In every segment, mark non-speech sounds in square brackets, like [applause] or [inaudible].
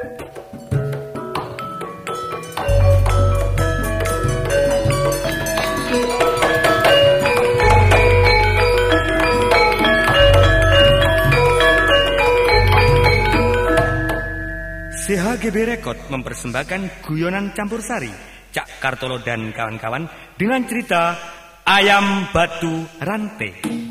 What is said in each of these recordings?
CHGB Record mempersembahkan guyonan campur sari Cak Kartolo dan kawan-kawan dengan cerita Ayam Batu Rantai.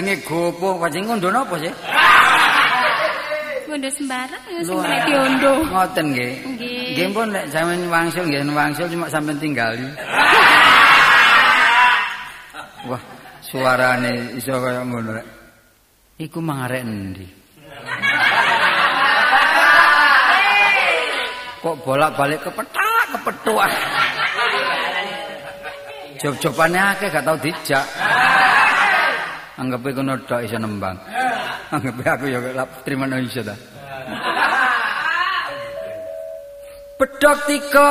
Kajenge gopo, kajenge ngondo napa sih? Ngondo sembarang sing nek diondo. Ngoten nggih. Nggih. Nggih pun nek sampean wangsul nggih wangsul cuma sampean tinggali. [laughs] Wah, suarane iso kaya ngono rek. Iku mangarek endi? Kok bolak-balik kepetak kepetuk. [laughs] Job-jobane akeh gak tau dijak. Anggepe kono tok iso nembang. Anggepe aku ya terima iso ta. Pedhok tika.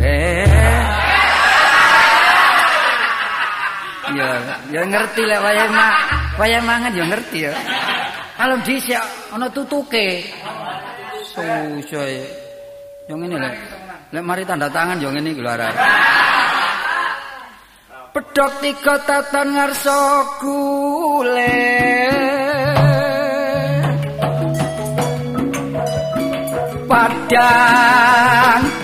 Eh. Ya, ya ngerti lek wayahe mak, wayahe mangan ya ngerti ya. Kalau dhisik ana tutuke. Susah. Yo ngene lek. Lek mari tanda tangan yo ngene iki lho arek. Pedhok tiga tatan ngarsa kule. Padang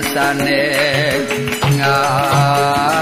rasane. Ngati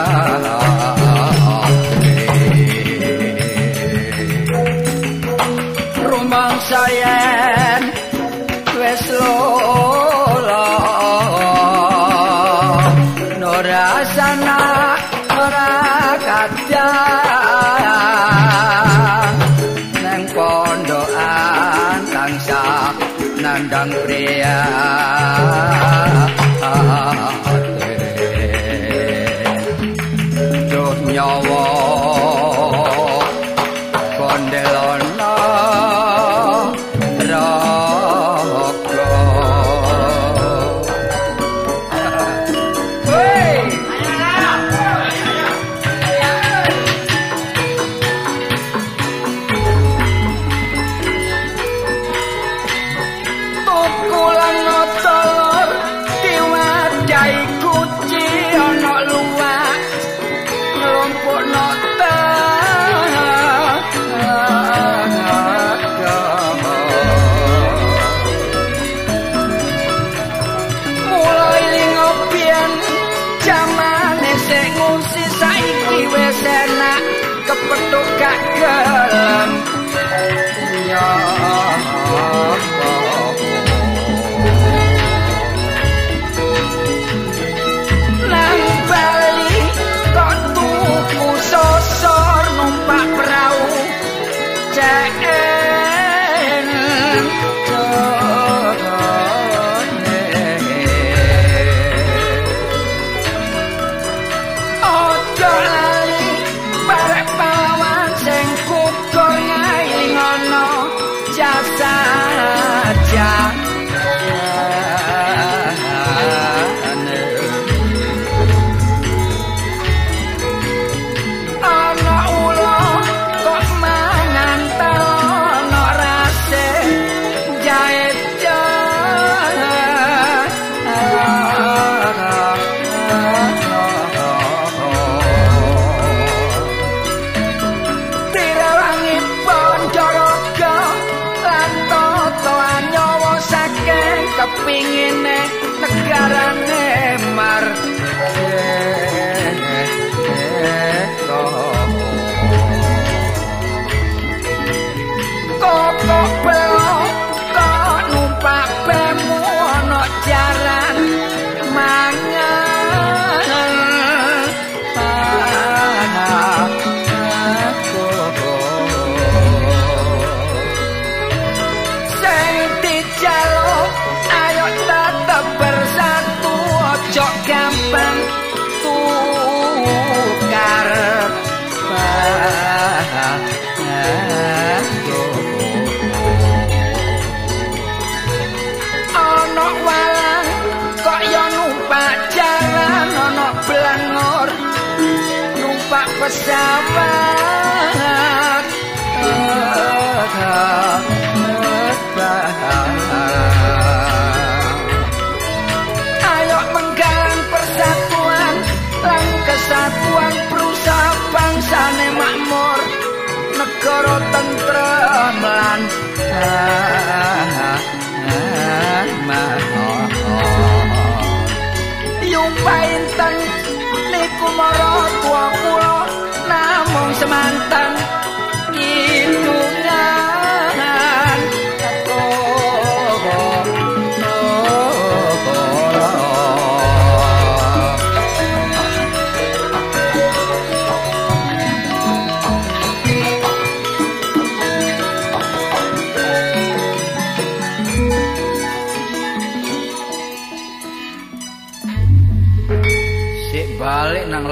Yeah.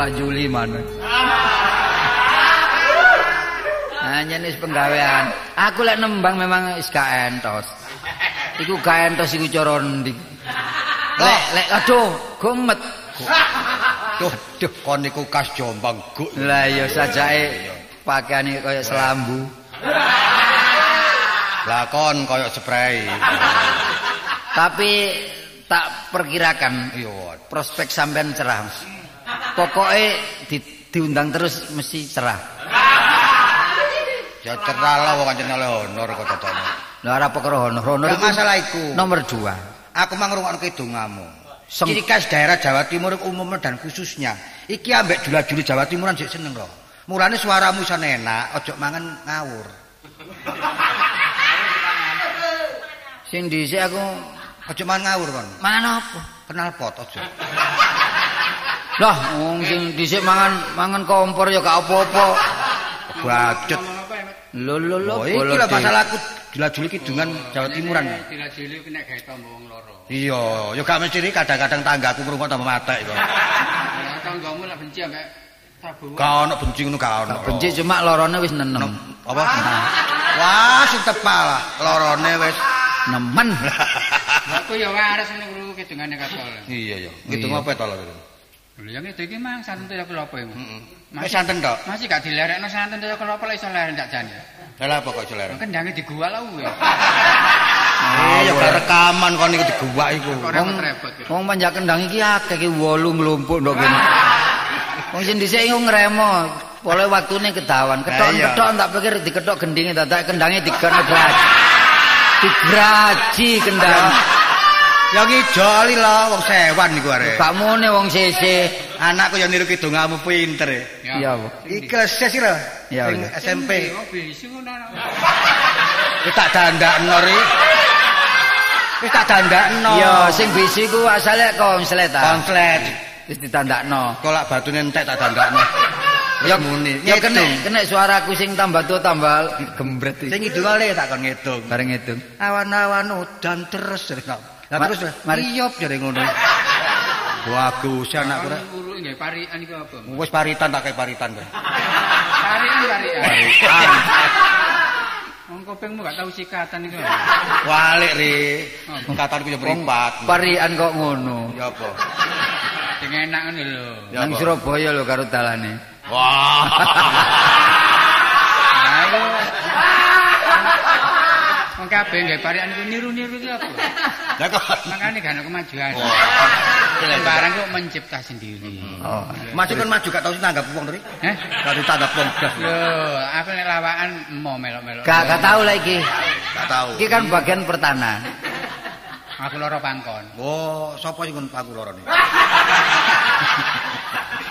Nang lajuli mana. Hanya nih penggawean. Aku lek nembang memang is entos. Iku gak entos iku cara ndi. Lek lek aduh gomet. Duh, duh kon niku kas Jombang, Guk. Lah ya sajake pakaiane kaya selambu. Lah kon koyo spray. Tapi tak perkirakan Iya. prospek sampean cerah. Pokoknya di, diundang terus mesti cerah. Ya cerah lah wong kancen oleh honor kok totono. Lah ora perkara honor. Honor iku masalah iku. Nomor dua. Aku mang ngrungokno kidungamu. Sem- Ciri khas daerah Jawa Timur umumnya dan khususnya. Iki ambek jula-juli Jawa Timuran sik seneng lho. Mulane suaramu iso enak, ojo mangan ngawur. Sing dhisik aku Ojo mangan ngawur kon. mangan apa? Kenal pot ojo. Lah wong sing dhisik mangan mangan kompor ya gak apa-apa. Bacut. Lho lho lho. Oh, iki lho di- masalahku jula-juli kidungan Jawa Timuran. Dila-dili kena gawe tombo wong loro. Iya, ya gak mesti kadang-kadang tanggaku ngrungok tambah matek kok. Ya tanggamu lah benci ambek tabu. Gak ono benci ngono gak ono. Benci cuma lorone wis nenem. Apa? Wah, sing tepak lah lorone wis. Nemen. Aku ya waras ning guru kidungane katol. Iya ya. Gitu apa to lho. Lho yang itu iki mang santen ya kelopo iki. Heeh. Wis santen tok. Masih gak dilerekno santen ya kelopo lek iso leren tak jane. Lah apa kok jeler? Kendange digual kuwi. Eh, ya gak rekaman kon iku digawak iku. Repot-repot. ya. Wong panjak kendang iki akeh iki 8 nglumpuk ndok kene. [laughs] Wong sing dhisik iku ngremo, pole waktune kedawan. Ketok Lah iya. ketok tak pikir diketok gendinge dadak kendange digono graji. [laughs] Digraji kendang. Ya ngijoli lah wong sewan iku arek. Gak mune wong sese. Anakku ya niru kidungamu pinter. Iya, Bu. Iki ses sih lho. Iya, Sing. SMP. Wis tak dandakno ri. Wis tak dandakno. Iya, sing bisi ku asale konslet ta. konslet. Wis ditandakno. Kolak batune entek tak dandakno. Ya muni. Ya kena kena suaraku sing tambah tua tambah gembret iki. Sing ngidungale tak kon ngitung. Bareng ngedung. Awan-awan udan terus. Lah terus mari- iyop jare ngono. Bagus. Uru nggih parian iku apa? Wis paritan tak kayak paritan kowe. Parian parian. Paritan. Wong kopengmu gak tau sikatan iku. Walik ri. Katanku yo mripat. Parian kok ngono. Ya apa? Sing enak ngono lho. Nang? Surabaya lho karo dalane. Wah. [laughs] Wong kabeh nggih parian iku niru-niru iki apa? [laughs] Lah kok Makane gak ana kemajuan. Barang kok mencipta sendiri. Oh. maju kan maju gak tau sih tanggap wong to ri. Eh? Gak tau tanggap wong blas. Lho, aku nek lawakan mau melok-melok. Gak gak tahu lah iki. Gak tau. Iki kan bagian pertahanan. Aku loro pangkon. Oh, sapa sing paku loro ni? [laughs]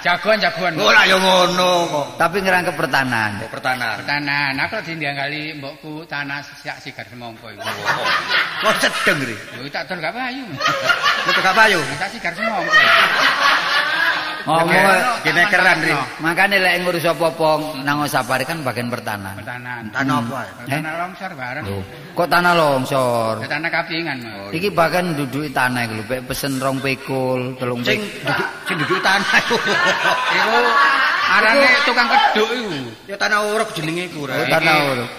Jagoan jagoan. Ora yo ngono kok. Tapi ngerangkep pertahanan. Kok pertahanan. Tanan, aku dianggali mbokku tanah siak sigar semongko iku. Kok sedeng ri. Lho tak dol gak payu. Kok gak payu. Tak sigar semongko. Ngomong Kene keran ri. makane lek ngurus apa-apa nang safari kan bagian pertahanan. Pertahanan. Tanah apa? Eh? Tanah longsor bareng. Kok tanah longsor? Tanah kapingan. Mas. Iki bahkan duduki tanah iki lho, pek pesen rong pekul, telung pekul. sing duduk tanah iku. Iku arane tukang keduk iku. Ya tanah uruk jenenge iku Oh, tanah uruk.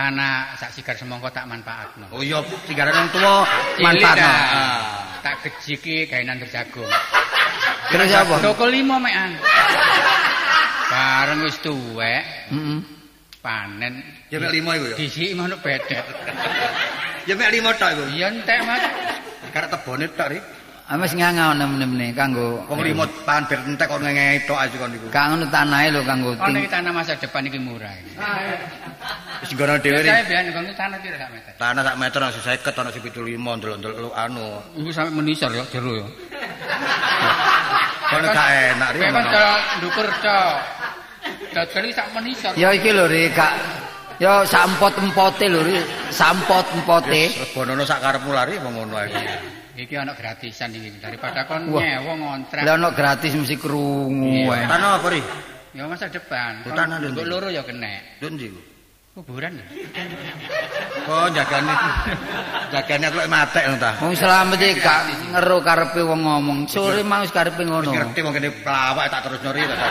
Tanah sak sigar semongko tak manfaatno. Oh iya, wong tuwa Cilik manfaatno. Ah. Tak gejiki gawenan berjagung. Terus apa? Toko limo mekan. Bareng wis tuwek, Heeh. panen. Ya mek lima iku ya. Disiki manuk bedek. Ya mek lima tok iku. Iya entek, Mas. Karek tebone tok ri. Ah wis ngangau nemene kanggo Wong pan ber entek kok ngengei tok aja kon iku. Kang ngono tanahe lho kanggo Ono ting. iki tanah masa depan iki murah. iki. Wis nggono dhewe. Saya biyen nggon tanah pira sak meter. Tanah sak meter nang 50 ana sing 75 ndelok-ndelok anu. Iku sampe menisor ya jero ya. Kono gak enak ri. Kayak kan cara ndukur cok. Iki sak menisor. Ya iki lho ri Ya sampot-empote lho sampot-empote. Bonono sak karepmu lari wong ngono ae. Iki ana gratisan iki daripada kon nyewa ngontrak. Lah ono gratis mesti krungu. Tanah apa ri? Ya masa depan. Tanah. Nggo loro ya kena. Lho ndi? Kuburan. Oh jagane. Jagane lek matek ngono ta. Wong slamet iki gak ngero karepe wong ngomong. Sore mau wis karepe ngono. Ngerti wong kene pelawak tak terus nyori ta. Tak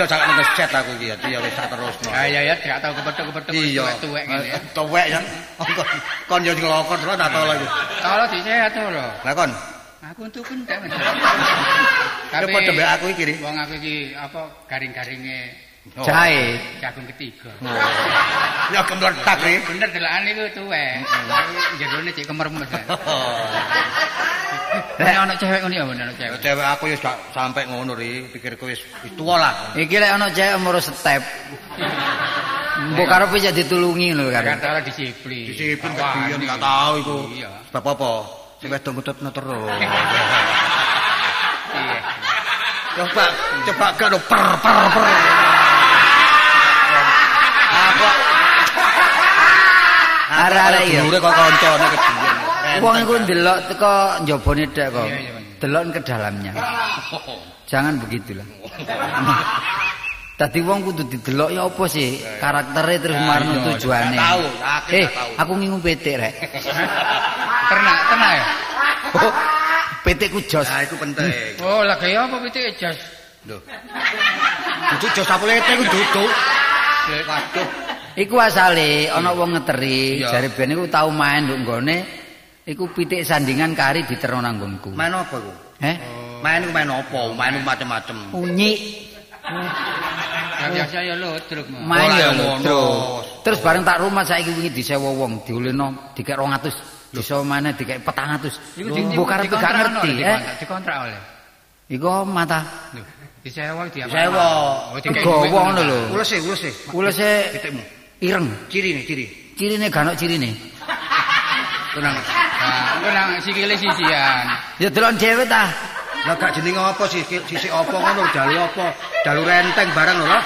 pedhot sak nang set aku iki ya wis tak terusno. Ya ya ya gak tau kepethuk-kepethuk Iya. tuwek ngene ya. Tuwek ya. Kon- yo ngelokon terus tak tau lagi. Kalau disehat to lho. Lah kon, Aku untuk kentek. ya padha mbek aku iki wong aku iki apa garing-garinge Oh. Jagung ketiga. Ya kemletak ri. Bener delakan iku tuwek. Jerone cek kemermes. Nek ana cewek ngono ya bener ana cewek. Cewek aku ya gak sampai ngono ri, pikirku wis wis tuwa lah. Iki lek ana cewek umur step. Mbok karepe ya ditulungi lho kan. Jakarta ora disiplin. Disiplin kebiyen gak tau iku. Iya. Sebab apa? Sing wedok ngututno terus. [laughs] Iya. Coba coba do per per per. Arek-arek ya. Dulure kok kancane kebiyen. Wong iku ndelok teko njabane dek kok. Delok ke dalamnya. Jangan begitulah. Tadi wong kudu didelok ya apa sih karakternya terus marno tujuane. tahu, Eh, aku ngingu PT rek. Pernah, pernah ya? Oh, PT ku jos. Nah, iku penting. Oh, lah kaya apa pitik jas? Lho. Kudu jos sapulete ku duduk. Waduh. Iku asale ana wong ngeteri, jare ben iku tau main nduk nggone iku pitik sandingan kari diterno nang nggonku. Main apa iku? Heh? Main iku main apa? Main iku macem-macem. Unyi biasa ya ludruk. Mas. main ya lho. Terus. Bareng tak rumah saiki wingi disewa wong, diulino dikek 200. Disewa maneh dikek 400. Iku di- Mbok karepe gak ngerti, eh. dikontrak- oleh. Iku mata Lho, disewa di apa? Disewa. Oh, Gowo ngono lho. Ulese, ulese. Ulese Pitikmu. Ireng. Ciri nih, ciri. Cirine gak ono cirine. [laughs] Tenang. Nah, iku nang sikile sijian. Ya delok dhewe ta. Lah gak jenenge apa sih? Sisi apa ngono, dalu apa? Dalu renteng barang lho. lho.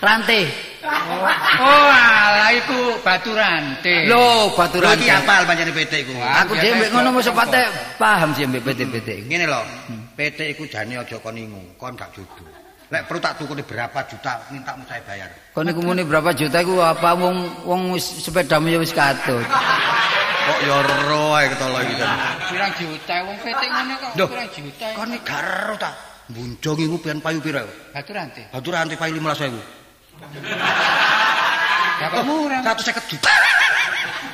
Rantai. Oh, alah iku batu rantai. Lho, batu Lho iki rantai. apal pancene PT iku. Wah. Aku dhewe mbek ngono mesti pate paham sih mbek PT-PT iku. Ngene lho, PT iku jane aja kon ingu, kon gak jodoh. Lek perlu tak tukune berapa juta, mintamu saya bayar. Kon iku muni berapa juta iku apa wong wong wis sepedamu ya wis katut. Kok yo ro ae ketolo iki kan. Pirang juta wong petik ngene kok pirang juta. Kon iki gak ero ta. Bunjong iku pian payu pira? Batu rantai. Batu rantai payu 15.000. Dapat murah. 150 juta.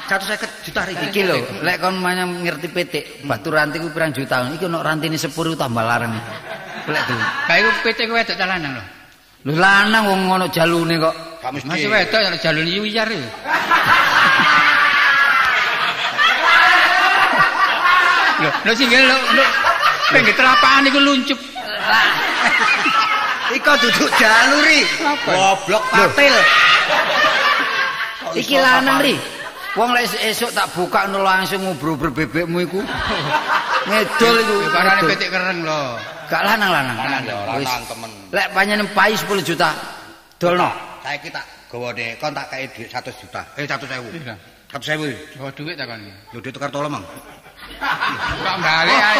150 juta iki. Iki lho, lek kon manyang ngerti petik, batu rantai ku pirang juta. Iki ono rantine 10 tambah larang. Lek dulu. Kae iku petik ku wedok ta lanang lho. Lho lanang wong ngono jalune kok. Gak mesti. Masih wedok ya jalur wiyar iki. Lho, lho sing lho, lho. Pengen telapakan iku luncup. Iko duduk jaluri. Goblok patil. Iki lanang ri. Wong lek esuk tak buka no langsung ngobrol bebekmu iku. Ngedol iku. Karane ngedol. petik kereng lho. Gak lanang-lanang. Wis. temen. Lek panjenengan pai 10 juta. Dolno. Saiki tak gawane kon tak kei dhuwit 100 juta. Eh 100.000. Sapa sewu? Oh, dhuwit takon. Lho dhuwit tukar tolong, Mang. Kok bali ae.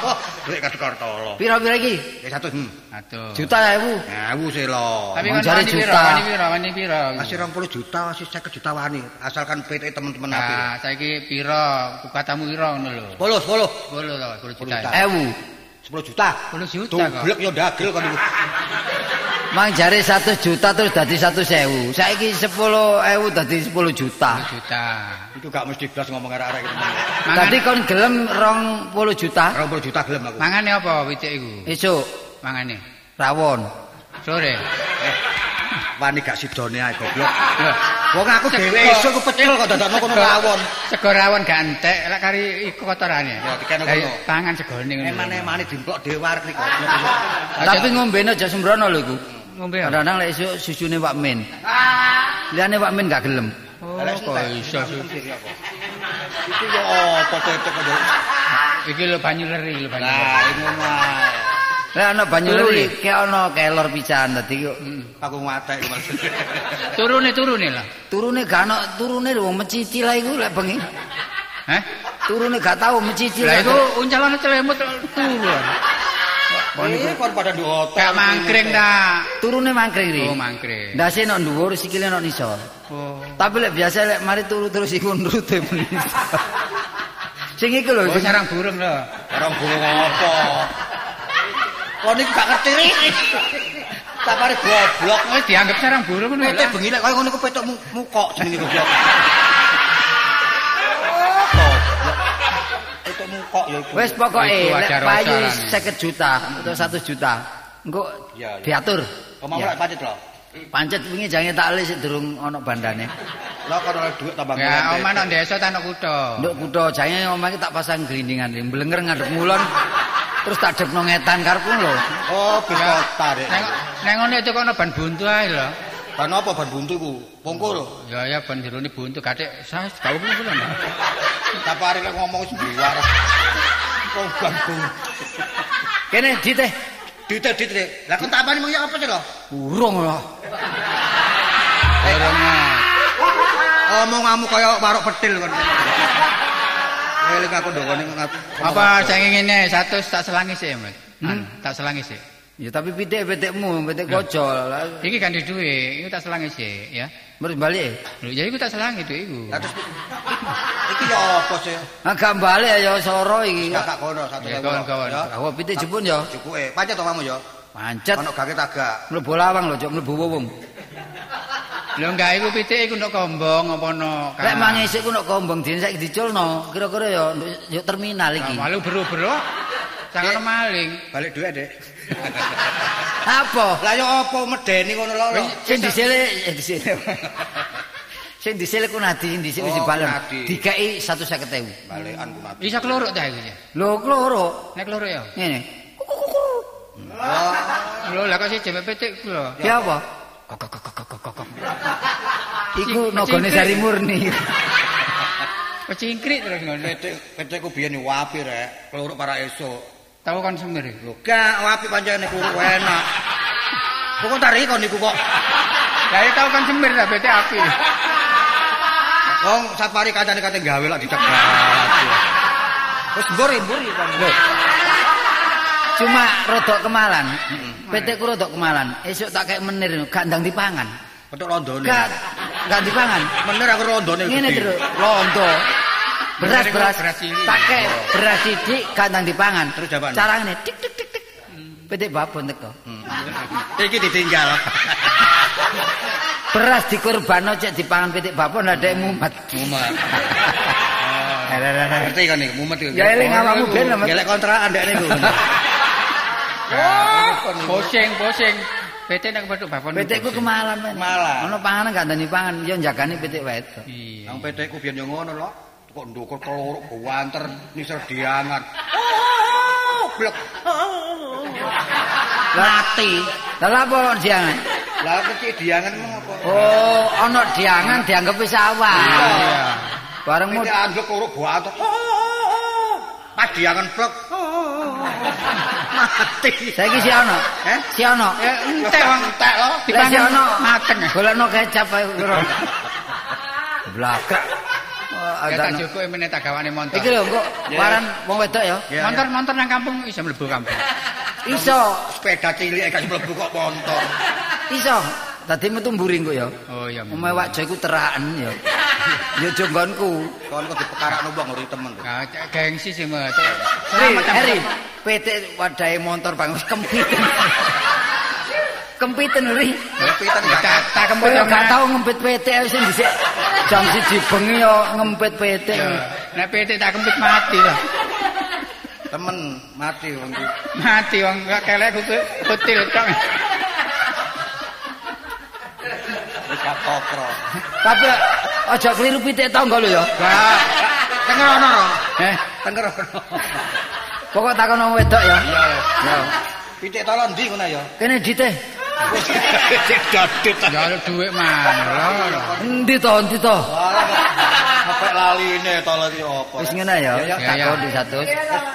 [laughs] Dhuwit tukar tolong. Pira-pira iki? Ya satu. Hmm. Satu. Juta ewu. Ewu selo. lo. Tapi kan jare juta. Ini pira, ini pira. Masih 20 juta, masih 50 juta wani. Asalkan PT teman-teman nah, api. Nah, saiki pira? Kukatamu pira ngono lho. 10, 10. 10 to, 10 juta. Ewu. 10 juta. 10 juta. Tublek yo dagel kon iku. Mang jare 100 juta terus dadi 100.000. Saiki 10.000 dadi 10 juta. juta. Itu gak mesti blas ngomong arek-arek iki. Mangan, Dadi kon gelem 20 juta 20 juta gelem aku. mangane apa witik iku? esuk Mangane. rawon. Sore. Wani gak sidone ae goblok. Wong aku dhewe esuk ku pecel kok dadakno kono rawon. Sego rawon gak entek, lek kari iku kotorane. Ya, dikene kono. Pangan segone ngono. Emane-emane dimplok dhewe wareg iki goblok. Tapi ngombene aja sembrono lho iku. ngombe. apa? Kadang-kadang lek esuk susune Pak Min. Liane Pak Min gak gelem. Oh, Lek kok iso. Iki yo apa tetek kok. Iki lho banyu leri lho banyu. Nah, ngono ae. Lah ana banyu Turu leli kayak ana kelor pisan dadi kok Aku ngatek iki maksud. [laughs] Turune turune lah. turune gak ana turune wong mecici lah iku lek bengi. Hah? Turune gak tau mecici Lah lah iku uncalane celemut turu. Ini kon pada duoto. Gak mangkring ta. turune mangkring ri. Oh, mangkring. Ndase nok dhuwur sikile nok nisor. Oh. Tapi lek biasa lek mari turu terus iku nurute nisor. [laughs] Sing iku lho Oh, sing sarang burung lho. Orang burung apa? Kon iki gak ngerti ri. Tak pare goblok. Oh, dianggap sarang burung ngono Pete lho. bengi lek koyo ngono ku petok mu- mukok jenenge goblok. Petok mukok ya iku. Wes pokoke Iku lek payu. 50 juta atau 1 juta. Engko diatur. Kok mau lek pancet lho. Pancet wingi jange tak sik durung ana bandane. Lah kon oleh dhuwit tambah Ya, omah nang desa ta nang kutha. Nduk kutho jange omah iki tak pasang glindingan mblenger ngadep ngulon. Terus tak depno ngetan karepku lho. Oh, bis Ya. kota rek. Neng neng ngene itu kono ban buntu ae lho. Ban apa ban buntu iku? Pungkul. Ya ya ban jerone buntu gatek saya gak kulo kulo. Tak pare ngomong wis waras. Kok ban buntu. Kene dit teh. Ditek ditek. Lah kon tak apani mung ya apa sih lho? Urung lho. Orangnya. Omonganmu kaya warok petil kon. Eling aku ndongone ngaku. Apa jange ngene satu tak selangi sik, Mas. Hmm? Tak selangi sik. Ya tapi pitik-pitikmu, pitik kocol. Lah, Iki kan di duwe, iku tak selangi sik, ya. Balik. Lho, ya iku tak selangi itu iku. Terus iki ya apa sih? Agak balik ya soro iki. Kakak kono satu Ya, ewu. kawan-kawan. Ya. Kawa pitik jebun ya. Cukuke. Pancet to kamu ya. Pancet. Ono gake tagak. Mlebu lawang lho, jok mlebu wong. Lho enggak iku pitik iku nduk kombong apa no? Lek mangisik ku nek kombong dene saiki diculno, kira-kira ya nduk yo terminal iki. Malu bro-bro. Jangan maling. Balik duit, Dek. Apa? Lah yo apa medeni ngono lho. Sing disile eh disile. Sing disile ku nadi dhisik wis dibalen. nadi. Dikai 150.000. Balikan ku mati. Bisa keloro ta ya? Lho kloro. Nek keloro ya. Ngene. Lho lah kok sih jeme pitik ku lho. Ya apa? Iku nogone sari murni. Kecingkrik terus ngono. petik petikku biyen wapi rek. Keluruk para esuk. Tahu kan semir. Lho, gak wapi pancene keluruk enak. Kok tak riko niku kok. Lah tahu kan semir ta pitik api. Wong safari kancane kate gawe lak dicegat. Wis mburi mburi kan. Lho, Cuma rodok kemalan. Petekku rodok kemalan. Esuk tak kayak menir gak ndang dipangan. petuk rondone. Gak gak dipangan. Bener aku rondone Ngene gede. terus londo. Beras beras beras tak kayak beras sidik gak ndang dipangan. Terus jawabane? Carane tik tik tik tik. Petek babon teko. Iki ditinggal. [laughs] Beras dikurbano cek dipangan petik babon mumet. Mumet. [laughs] Eh, lah, lah, lah. Ngerti kan iki mumet. Ya eling awakmu ben. Gelek kontrakan ndek niku. [laughs] Pusing, pusing. Pitik nek petuk babon. Petekku kemalan men. Kemalan. Ono panganan gak ndani pangan, yo jagani petik wedok. Iya. Nang petekku biyen yo ngono lho. Kok ndukur keluruk banter nisor diangan. Blek. Mati. Lah lha apa diangan? Lah kecik diangan mau apa? Oh, ono diangan dianggep wis awal. Iya. Bareng mau Petek angguk keluruk banter. Pas diangan blek. [laughs] Mati. saiki si ono. Eh? Si ono. Entek wong entek lho. Lah si ono mateng. Golekno kecap ae kira. Blakak. Oh, ada- cukup meneh tak gawane montor. Iki lho kok waran wong wedok ya. Ya, Montor-montor nang kampung iso mlebu kampung. Iso, Sepeda cilik gak mlebu kok motor. iso. Tadi metu mburi kok ya. Oh iya. Omae wak iku teraken ya. Ya jonggonku. Kon kok dipekarakno wong nguri temen. Nah, cek gengsi sih mah. Heri, PT wadahe motor bang wis kempit. kempiten ri. Pitan Ya, tak tak kempet Kowe yo gak tau ngempit PT sing dhisik jam 1 bengi yo ngempit PT. Nek PT tak kempet mati lah. temen mati wong iki. Mati wong gak kelek kudu hotel tok. Gak kokro. Tapi aja keliru pitik tangga lho ya. Gak. Tengerono ro. Eh, Tengerono. Pokok takon wong wedok ya. Iya. Ya. Pitik tolong ndi ngono ya. Kene dite. Wis dadut. njaluk dhuwit mana. Endi to, endi to? Sampai laline tolong iki apa. Wis ngene ya. Ya, ya, Tak ya. kau di satu.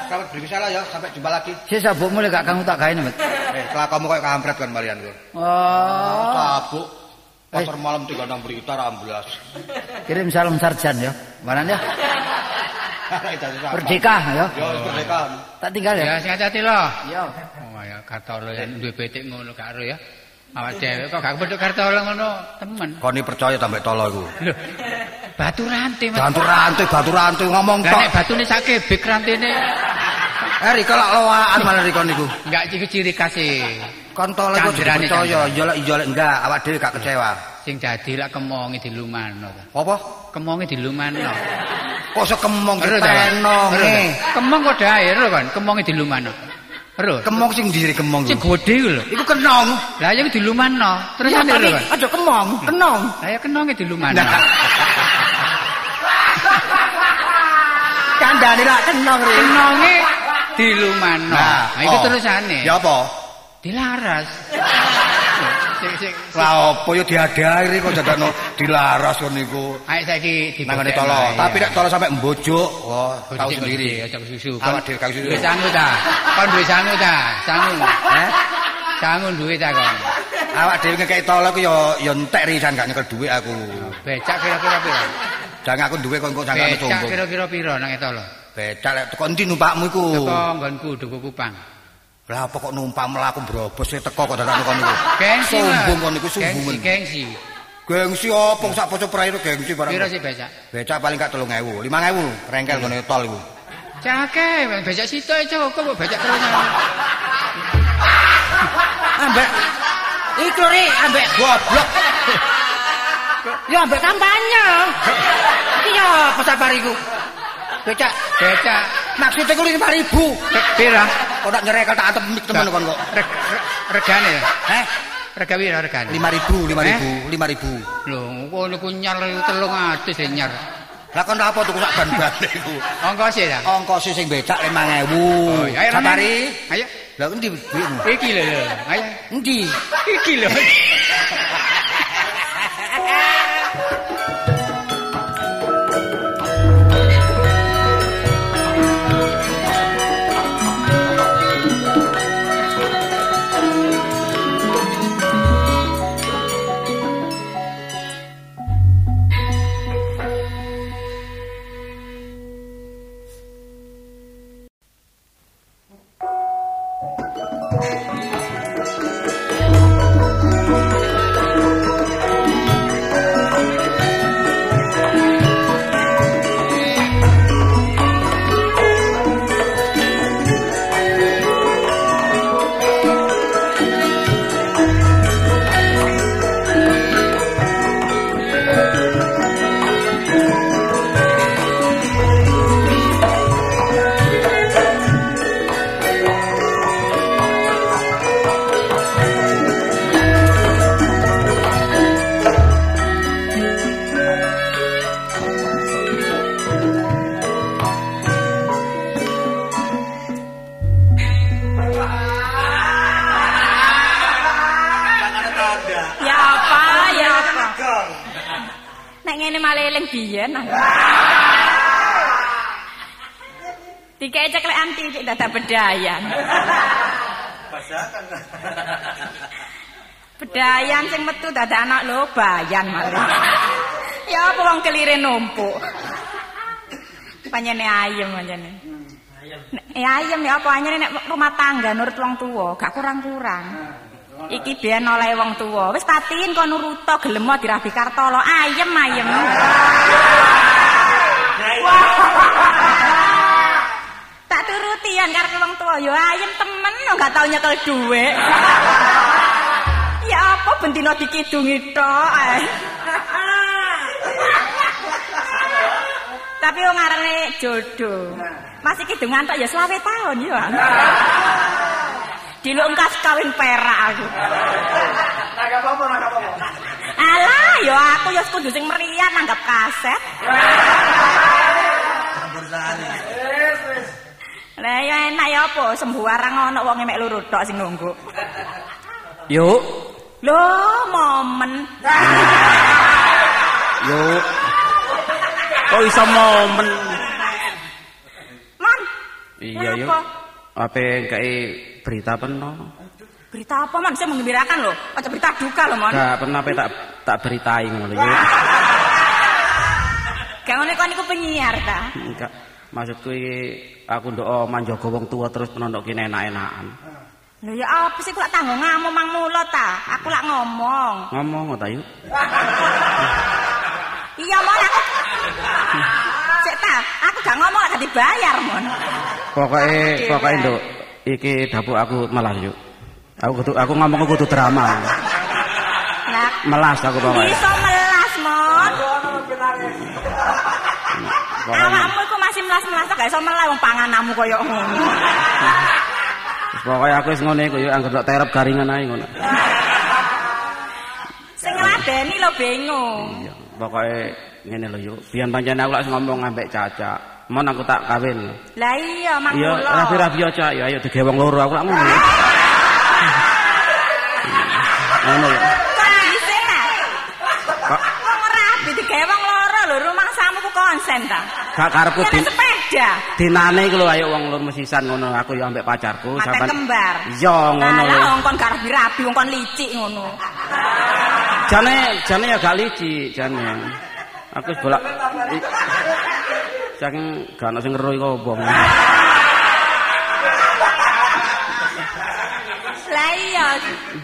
Selamat berbicara ya, sampai jumpa lagi. Si sabukmu lek gak kamu tak gawe Met. Eh, kelakuanmu kayak kampret kan Marian gue. Oh. Tabuk. Pasar malam tiga enam berita ramblas. Kirim salam sarjan ya. Mana ya? Merdeka ya. Yo, merdeka. Tak tinggal Ya ya. sing hati lho. Yo. Oh ya kartolo yang duwe betik ngono karo ya. Awak dhewe kok gak pedhot kartolo ngono temen. Koni percaya tambah tolo iku. Lho. Batu rantai Mas. Batu rantai, batu rantai ngomong tok. nek batune sak kebek rantene Eh, Riko lak loaan malah Riko niku. enggak ciri ciri kasih. Kon tolo iku Candrane, percaya, yo lek yo lek enggak, awak dhewe gak kecewa. Sing dadi lak kemonge dilumano ta. Apa? Kemonge dilumano. Kok tenong Ero ta? eh. Kemong kok dae ero kan, kemonge dilumano. Ero. Kemong sing diri kemong Sing gede iku lho. Iku kenong. Lah ya dilumano. Terus Ya, tapi aja kemong, kenong. Lah ya kenonge dilumano. Nah. [laughs] Kandhane lak kenong. Kenonge dilumano. Nah, iku oh. terusane. Ya apa? Dilaras. Sing sing Lah apa yo diadari kok dadakno dilaras kon niku. Ayo saiki dibuktekno, tolo. Tapi nek tolo sampai mbojok, wah, Tahu tahu sendiri. aja susu. Awak dhewe gak susu. Duwe sangu ta? Kon duwe sangu ta? Sangu. Eh? Sangu duwe ta kon? Awak dhewe ngekeki tolo ku yo yo entek risan gak nyekel dhuwit aku. Becak kira-kira piro? Jangan aku duwe kon kok jangan Becak sombong. kira-kira piro nang etolo? Becak lek teko ndi numpakmu iku? Teko nggonku Duku Kupang. Lah apa kok numpak mlaku brobos e teko kok dadakno kon niku. Gengsi. Mas. Sombong kon niku Gengsi, sombongan. gengsi. Gengsi apa sak pocok prairu gengsi barang. Piro sih becak? Becak paling gak 3000, 5000 rengkel ngene tol iku. Cake, becak situ aja kok kok becak terus. [laughs] Ambek Iku ri ambek Goblok. [laughs] ya ambek kampanye. Iki ya apa sabar iku? Becak Becak maksudnya ku 5000. piro? Kok tak nyerekel tak antem mik temen kon kok. Reg- re- Regane ya? Heh, Rega piro regane? 5000, 5000, 5000. Lho, kono ku nyar 300 ya nyar. Lah kon apa tuku sak ban-ban [laughs] iku? Ongkos ya? Ongkos sing becak 5000. Oh, iya, ayo Sabari. Ayo. Lah endi duitmu? Iki lho. Ayo. Endi? Iki lho. [laughs] bayan malah. [laughs] Ya apa wong kelire numpuk. Panjene ayem panjene. Nek ayem ya apa anyene nek rumah tangga nurut wong tuwa, gak kurang-kurang. Iki biyen oleh wong tuwa. Wis patin kon nuruta gelem dirabi kartolo. Ayem ayem. tak turuti yan karep wong tuwa. Ya ayem temen gak tau nyekel dhuwit. [laughs] bendina dikidungi tok. eh. Tapi wong arane jodoh. Masih kidungan tok ya selawe tahun ya. Dilungkas kawin perak aku. Alah, ya aku ya kudu sing meriah nanggap kaset. Lah ya enak ya apa sembuarang ana wong mek loro tok sing nunggu. Yuk, Lho, momen. yuk. Kok iso momen? Mon. Iya. Kenapa? Apa kayak berita peno? Berita apa, Mon? Saya menggembirakan loh. Aja berita duka loh, Mon. Gak pernah apa tak tak beritain ngono lho, yuk. Gak ngene kon iku penyiar ta. Enggak. Maksudku iki aku ndok manjaga wong tua terus penondok kene enak-enakan. Lho ya apa sih kok tanggo ngamu mang mulo ta? Aku lak ngomong. Ngomong ta yuk. [laughs] Iya, Mon aku. Sik ta, aku gak ngomong lak gak dibayar, Mon. Pokoke pokoke nduk iki dapur aku melas yuk. Aku kudu aku ngomong kudu drama. Lah, Melas aku pokoke. iso melas, Mon. Awakmu iku masih melas-melas gak iso melas wong pangananmu koyo ngono. [laughs] Pokoke aku wis ngene iku yuk anggere tok terep garingan ae ngono. Sing ngladeni lho bingung. Iya, pokoke ngene lho yuk. Biyen pancen aku lak ngomong ambek Caca. Mon aku tak kawin. Lah iya, mang Iya, rapi-rapi aja ya ayo dige wong loro aku lak ngono. Ngono ya. Kok Wong rapi digawe wong loro lho, rumah samuku konsen ta. gak karepku Kene sepeda. dinane iku lho ayo wong loro mesisan ngono aku ya ambek pacarku Mata kembar. Iya ngono lho. Lah wong kon gak rapi-rapi, wong kon licik ngono. Jane jane ya gak licik jane. Aku bolak saking gak ono sing ngeru iku apa. Lah iya,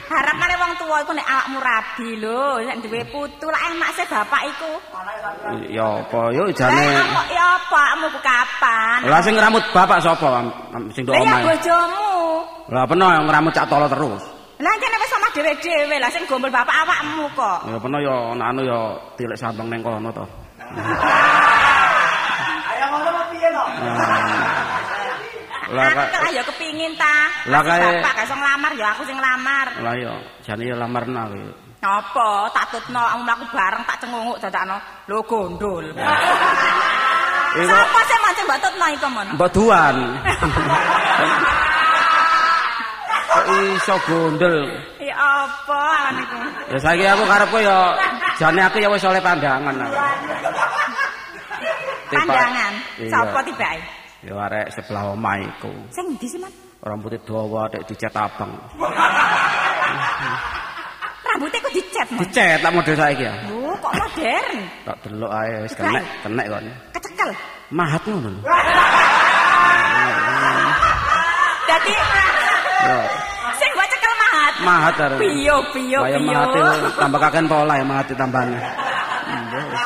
harapane wong tuwa iku nek awakmu rabi lho, nek duwe putu lah enak sih bapak iku. Ya apa yo jane. kok ya apa awakmu ku kapan? Lah sing ngeramut bapak sapa sing ndok Lah ya bojomu. Lah peno yang ngeramut cak tolo terus. Lah kene wis sama dhewe-dhewe lah sing gombol bapak awakmu kok. Ya peno ana anu ya tilek sambang ning kono to. Lah Aku kak lah ya kepingin ta. Lah kae- bapak gak iso nglamar ya aku sing nglamar. lah ya jane ya lamarna aku. Apa tak tutno aku mlaku bareng tak cengunguk dadakno lho gondol. [laughs] Iku Sapa sih mancing mbak tutno iku mon? mbok duan. [laughs] Kok iso gondel. Ya apa awan iku? Ya saiki aku karepku ya jane aku ya wis oleh pandangan aku. Pandangan. Sapa tibake? Ya arek sebelah omah iku. Sing ndi sih, Mon? Rambutnya dawa dek dicat abang. [laughs] Rambutnya kok dicet, Mon. Dicet tak model saiki ya. Lho, kok modern? Tak delok ae wis kenek, kenek kon. Kecekel. Mahat ngono lho. Dadi sing gua cekel mahat. mahat arek. Piyo, piyo, piyo. mahat itu tambah kaken pola ya mahat tambahane. Iya, wis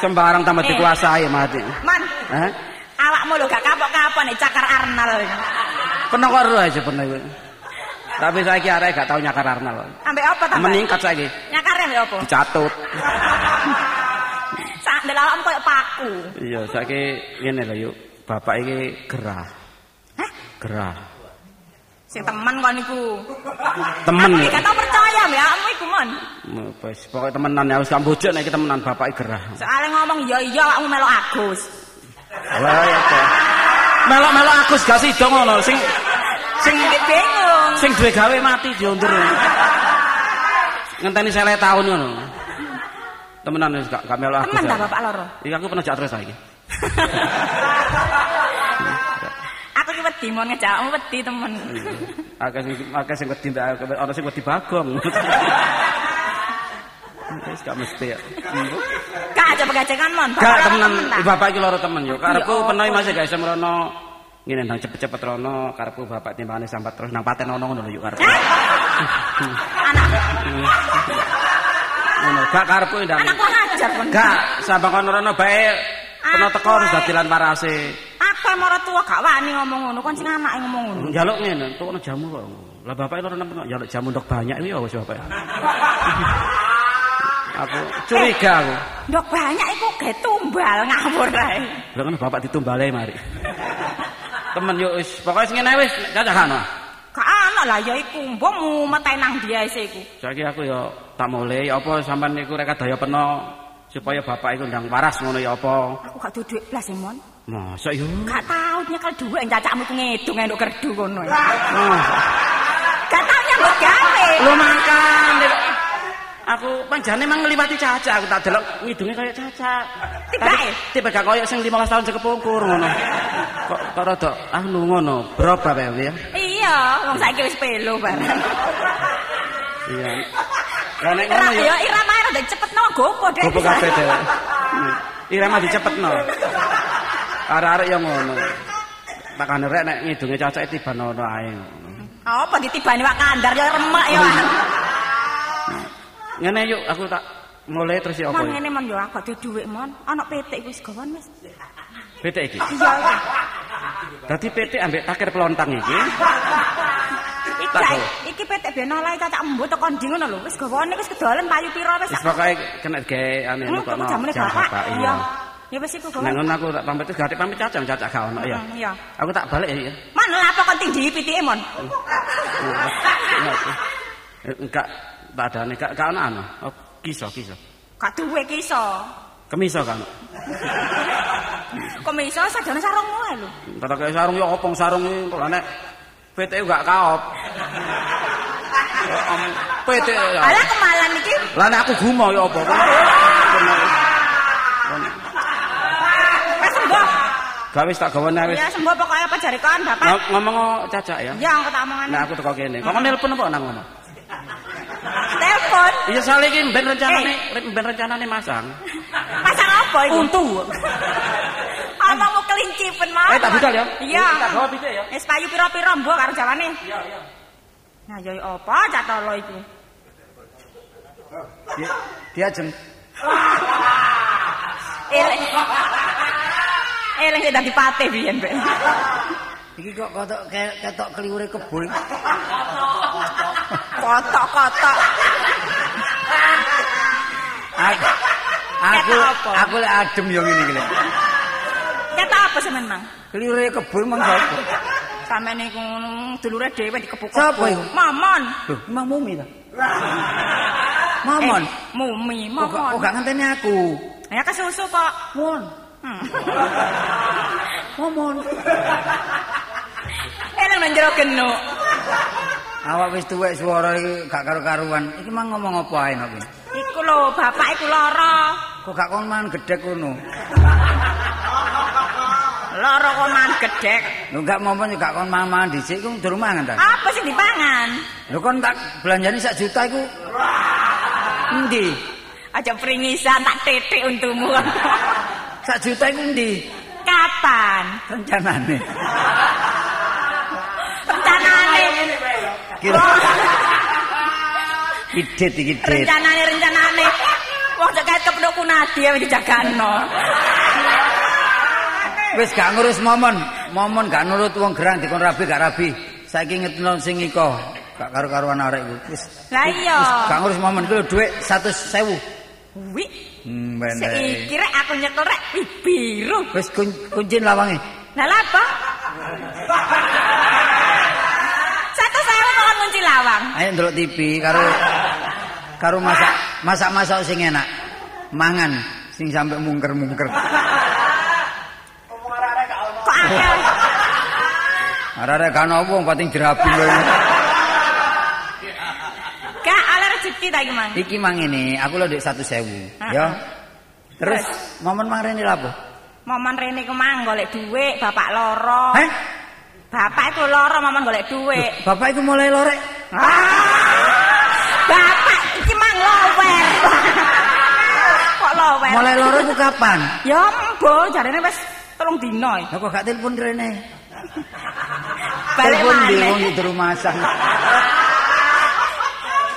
sembarang. Se- Sembarang tambah Eh. dikuasai mahat. Man, Eh? awakmu lho gak kapok-kapok nek cakar Arnal. Pernah kok ero aja pernah. Tapi saiki arek gak tau nyakar Arnal. Ambek apa ta? Mbak? Meningkat saiki. Nyakare ambek apa? Dicatut. [laughs] Sak awakmu koyo paku. Iya, saiki ngene lho yuk. Bapak iki gerah. Hah? Gerah. Sing temen kon iku. Temen Aku ya. gak tau percaya mbek awakmu iku, Mon. Wis pokoke temenan ya wis gak bojok nek temenan bapak gerah. Soale ngomong iya iya awakmu melok Agus. Lah ya apa? Melok-melok Agus gak sida ngono sing Sing bingung. sing duwe gawe mati diundur. Ngenteni sele tahun ngono. Temenan wis gak melok Agus. Temen ta ya. bapak loro? Iki aku pernah jak terus saiki. Aku ki wedi mon ngejawabmu wedi temen. Akeh sing akeh sing wedi ndak ana sing wedi bagong. [laughs] Wis gak mesti ya. Gak aja pegajengan mon. Gak temen bapak iki loro temen yo. Karepku Allah. masih gak iso merono ngene ndang cepet-cepet rono karepku bapak timbangane sambat terus nang paten ono ngono lho yo karepku. Anak Ngono, gak karepku ndang. anak ajar kon. Gak sambang kono rono bae kena teko terus dadilan parase. Aku yang marah tua gak wani ngomong ngono, kon sing anake ngomong ngono. Njaluk ngene, tukno jamu kok. Lah bapak loro nempel ya jamu ndok banyak iki ya wis bapak. [laughs] aku curiga aku. Ndok banyak iku ge tumbal ngawur ae. Lah kan bapak ditumbale mari. Temen yo wis pokoke sing ngene wis cacahano. Gak ana lah ya iku mbok mumet ae nang dia iku. Saiki aku yo tak ya apa sampean niku rek daya peno supaya bapak iku ndang waras ngono ya apa. Aku gak duwe dhuwit blas Mon. Masa yo. Gak tau nyekel dhuwit cacakmu ku ngedung entuk kerdu ngono. Gak tau nyambut gawe. Lho makan. Aku panjane mang ngliwati caca aku tak delok ngidunge kaya caca. Tibae. Tiba gak kaya sing 15 tahun sekepungkur ngono. Kok kok rada anu ngono, berubah ya ya. Iya, wong saiki wis pelo bareng. Iya. Lah nek ngono ya ya irama rada cepetno gopo dek. gopo kabeh dhewe. Irama dicepetno. Arek-arek ya ngono. Makane rek nek ngidunge caca tiba ono ae. Apa ditibani wak kandar ya remek ya. Ngene yuk aku tak mulai terus ya apa Mon ngene mon yo aku duwe dhuwit mon. Ana petik wis gawon wis. PT iki. Iya. Dadi PT ambek takir pelontang iki. Iki gawe. iki petik ben oleh cacak embu teko ndi ngono lho. Wis gawone wis kedolen payu pira wis. Wis pokoke kena gawe anu Hmm, kok jam bapak. Iya. Ya wis iku gawon. ngono aku tak pamit gak pamit cacang cacak gak ono ya. Hmm, Iya. Aku tak balik ya. Mana lapo kon tinggi pitike mon? Enggak tak ada nih, gak gak ono anu. Oh, kiso kiso. Gak duwe kiso. Kemiso kan. Kok iso sadane sarungmu lho. Kata kayak sarung ya opong sarung iki kok nek PT gak kaop. Om, PT ya. Alah kemalan iki Lah nek aku gumo ya apa? sembuh. Gak wis tak gawane wis. Ya sembuh pokoke apa jare kon bapak. Ngo- Ngomong cacak ya. Ya aku tak omongane. Nah aku teko kene. Kok nelpon apa nang ngono? Telepon. Iya soalnya iki ben rencanane ben rencanane masang. Pasang apa iki? Untu. Omongmu kelincipen mau. Eh tak budal ya. Iya. Tak gawa pitik ya. Wis payu pira-pira mbok karo jawane. Iya, iya. Nah, ya apa catolo iku? Dia, dia jeng Eleng. Eleng sing dadi patih biyen, Mbak. Iki kok kotok ketok keliwure kebo. iki. [laughs] Kotok-kotok. Aku aku Ketok aku lek adem yo ngene iki lek. Kata apa sampean, Mang? Keliwure kebo mang sapa? Sampeyan niku dulure dhewe dikepuk. Sapa iku? Mamon. Emang mumi ta? [laughs] Mamon. Eh, mumi, mamon. oh, gak ngenteni aku. Ya kesusu kok. Mon. Hmm. [laughs] Eleng nang jero genuk. Awak wis tuwek swara iki gak karo-karuan. Iki mang ngomong apa ae nok iki? Iku lho, bapak iku lara. Kok gak kon mangan gedhek ngono? Lara kok man gedhek. Lho gak momon yo gak kon mangan dhisik iku durung mangan ta? Apa sing dipangan? Lho kon tak belanjani sak juta iku endi? Aja pringisan tak titik untumu. Sak juta iku endi? Kapan? Rencanane. Kira [laughs] Idet iki dit. Rencanane rencanane. Wong cek kait kepedhok kunadi ya dijagano. Wis gak ngurus momon. Momon gak nurut wong gerang dikon rabi gak rabi. Saiki ngetno sing iko. Gak karo-karuan arek iku. Wis. Lah iya. Gak ngurus momon lho dhuwit 100.000. Wi, Hmm, seiki rek aku nyekel rek biru. Wis kun kuncin lawange. Lah lha apa? [laughs] Satu saya kok ngunci lawang. Ayo ndelok TV karo karo masak masak-masak sing enak. Mangan sing sampe mungker-mungker. Arek-arek kan opo wong pating dirabi lho. Gak ala rezeki ta iki, Mang. Iki mang ini, aku lho ndek 100.000, ya. Terus momen mang rene lha apa? Momen rene ku mang golek dhuwit, bapak loro. Heh? Bapak iku loro momen golek dhuwit. Bapak iku mulai lorek. Bapak iki mang lower. Kok lower? Mulai loro iku kapan? Ya mbo jarene wis telung dino. Lah kok gak telepon rene? Telepon di wong di rumah sang.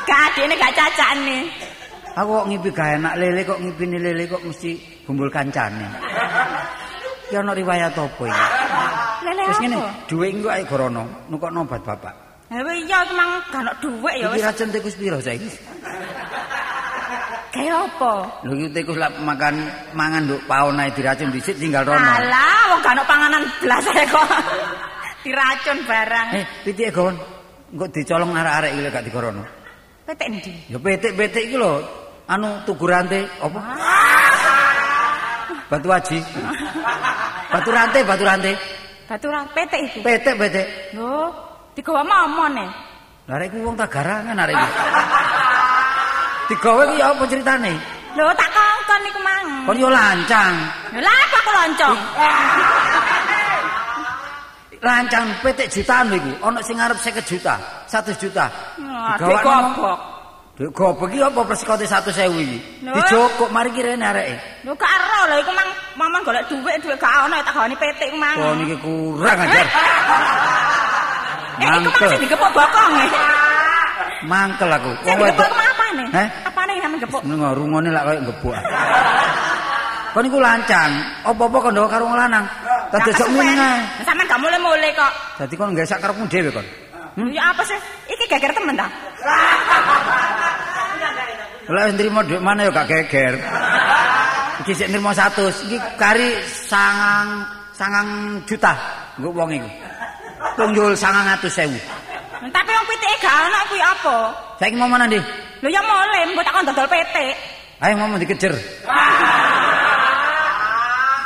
Gak adene gak cacane. Aku kok ngipi gak enak lele kok ngipini lele kok mesti gumbul kancane. Ki ana riwayat apa iki? Lele Wis apa? ngene, dhuwit iku ae gorono, nukokno obat bapak. Wis iya iki mang gak ono dhuwit ya Iki wis. racun tikus piro saiki? Kayak apa? Lho iki tikus lak makan mangan nduk paon ae diracun dhisik tinggal rono. Alah, wong gak ono panganan blas ae kok. Diracun barang. Eh, pitike gon. Engko dicolong arek-arek iki gak digorono. Petek ndi? Ya petik-petik iki lho. Anu tugu rantai apa? Batu aji. Batu rantai, batu rantai. Batu ra petek iku. Petik-petik. Lho, digawa momone. Lah arek iku wong tak garangan arek iki. [laughs] Digawe iki apa ceritane? Lho, tak kongkon iku mang. Kon yo lancang. Lha apa aku loncong? [laughs] Lancang petik jutaan lho iku. Ana sing ngarep 50 juta, 100 juta. Wah, Digawakno- digobok. Dek gobek iki apa persekote 100.000 iki? Dijokok mari kirene areke. Lho gak ero lho iku mang momen golek dhuwit dhuwit gak ono tak gawani petik mang. Oh niki kurang ajar. [laughs] Eh, iku mang Mangkel. sing digepok bokong e. Mangkel aku. Wong wedok. iku mang apane? Heh? Apane yang digepok? Meneng rungone lak koyo gebuk. Kon niku lancang, apa-apa kon ndok karo lanang. Tak dejok minang. Sampeyan gak mulai-mulai kok. Dadi kon nggasak karepmu dhewe kon. Ya apa sih? Iki geger temen ta? Lah nrimo dhuwit mana ya gak geger. Iki sik nrimo 100, iki kari sangang sangang juta nggo wong iku. Tunjul 900.000. Tapi wong pitike gak ono kuwi apa? Saiki mau mana, Ndi? Lho ya mulai, mbok takon dodol petik. Ayo ngomong dikejer. [laughs]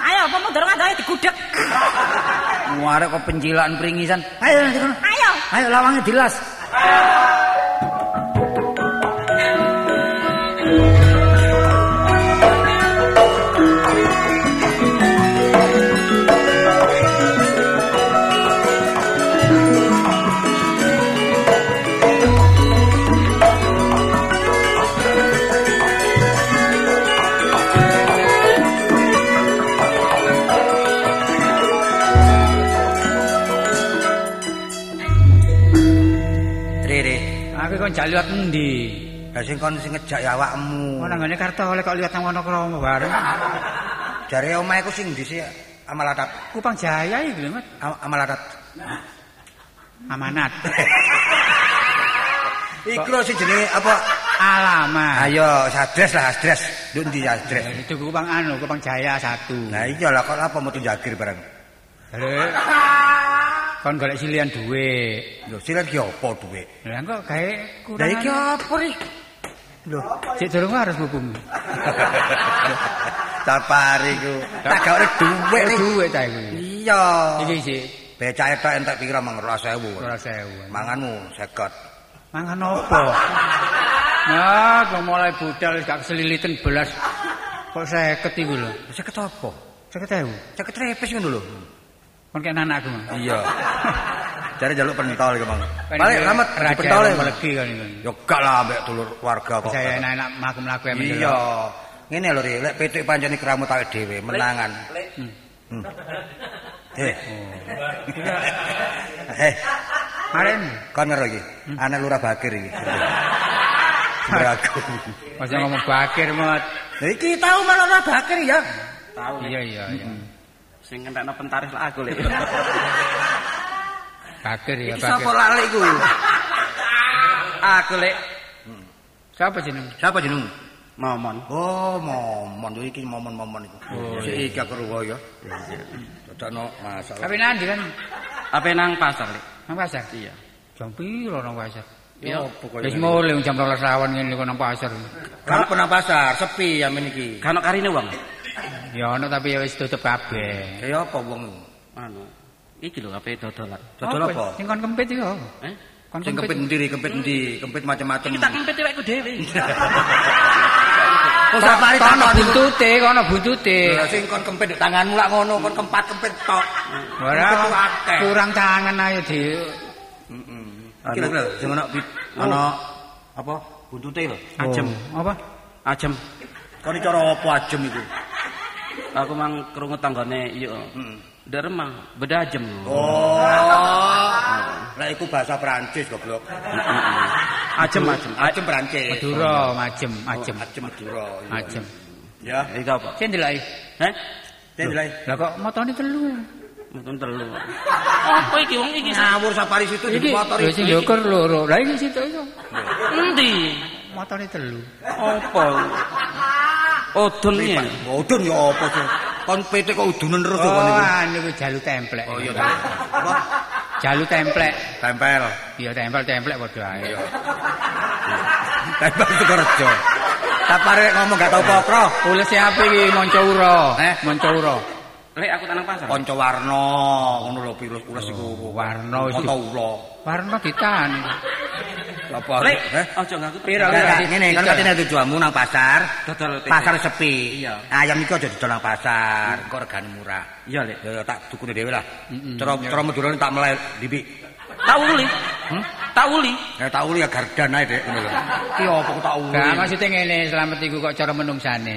Ayo, apa mundur ngadae digudeg. [laughs] Muarek kok pencilan pringisan. Ayo nanti kono. Ayo. Ayo lawangnya dilas. Rere. [laughs] Jaluat endi? Lah sing kon sing ngejak ya awakmu. Ono nggone kartu oleh kok liwat nang Wonokromo bareng. Jare omahe ku sing ndi sih Amalatat. Kupang Jaya iki lho, Mas. Am- Amalatat. Amanat. [laughs] Iku lho sing jenenge apa? Alamat. Ayo, sadres lah, sadres. Nduk ndi sadres? Itu Kupang anu, Kupang Jaya satu. Nah iya lah kok apa metu jagir bareng. Lho. Kon golek silian duit. Lho, silan ki apa dhuwit? Lah kok gawe kurang. Lah iki apa ri? Lho, Cek durung harus hukum. sapari [laughs] ku. Tak gawe dhuwit ri. duit ta iku. Iya. Iki sih Becake tok entek pira mang 20.000. ora sewu. Manganmu 50. Mangan opo? Nah, kok mulai budal gak keselilitan belas. Kok 50 iku lho. 50 apa? 50.000. 50 trepes ngono lho. Kon kena anakku. Iya. Jare jaluk pentol iku. Kan Balik raja pentol. melegi kan iku. Yo gak lah ambek dulur keluarga kok. Saya enak-enak mlaku-mlaku ya Iya. Ngene lho lek petik pancen keramu tak dhewe menangan. Hmm. Eh. Eh, [laughs] Maren. kon ngero iki. Anak Lurah Bakir iki. [laughs] Beraku. Masa ngomong bakir mot. Lah iki tau malah Lurah Bakir ya. Tahu Iya iya iya. Sing ngentekno pentaris lah aku lek. [laughs] Bakir ya sapa bakir. lali iku? Aku lek Siapa jeneng? Siapa jenengmu? momon. Oh, momon Yo, iki momon-momon iku. Oh, Sik iki aku ruwo ya. Dadakno masalah. Tapi nanti kan Apa nang pasar lek? nang pasar. Iya. Jam piro nang pasar? Iya. Wis mulai jam 12 awan ngene kok nang pasar. Kapan nang pasar? Sepi ya men iki. Kan karine wong. Ya ono tapi ya wis tutup kabeh. Kaya apa wong? Anu. Iki lho ape dodolan. Dodol apa? Sing kon kempit iku. Eh? Kon Sing kempit endi, Ri? kempit endi? Kempit macam-macam. Iki tak kempit wekku dhewe. [laughs] Kok sapari iku? buntute, kono buntute. Lah sing kon kempit tanganmu lak ngono, kon kempat kempit tok. Ora ku akeh. kurang tangan ayo di Kira-kira sing ono bit- ono apa? Buntute lho. Ajem. Oh, Apa? Ajem. Kon iki cara apa ajem iku? Aku mang krungu tanggane iya. Heeh. Deremang, bedajem. Oh. Lah iku bahasa Prancis goblok. Ajem ajem. Ajem Prancis. Madura, majem, majem. Oh, Ajem Madura. iya. Majem. Ya. Iki apa? Sing delok Heh? Ten lha. Lah kok motone telu. Mutun telu. Apa iki wong iki? Ngawur safari situ di Iki motor lho sing ndukur loro. Lah iki situ iku. Endi? Motore telu. Apa? Odon ya. Udun ya apa sih? Kon PT kok udunan terus kok Oh, niku. anu ku jalu templek. Oh iya. Apa? Jalu templek. Tempel. Iya tempel-templek padha ae. Tempel itu kerja. Sapare ngomong gak tau pokro. Ulese api iki monco ura. Eh? monco ura. Lek aku tanang pasar. Kanca warna ngono lho pilus ules iku. warna Kok iki. tau ula. Warna ditan. Apa? Lek, Eh? aja ngaku Pira, ngene kan katene tujuanmu nang pasar. Dodol. Pasar sepi. Iya. Ayam iku aja didol nang pasar, engko regane murah. Iya, Lek. Ya tak dukune dhewe lah. Cara cara medurane tak meleh dipik. Tak uli. Hmm? Tak uli. Ya tak uli ya gardan ae, Dek, ngono lho. Ki opo kok tak uli? Gak maksudnya ngene selamat iku kok cara menungsane.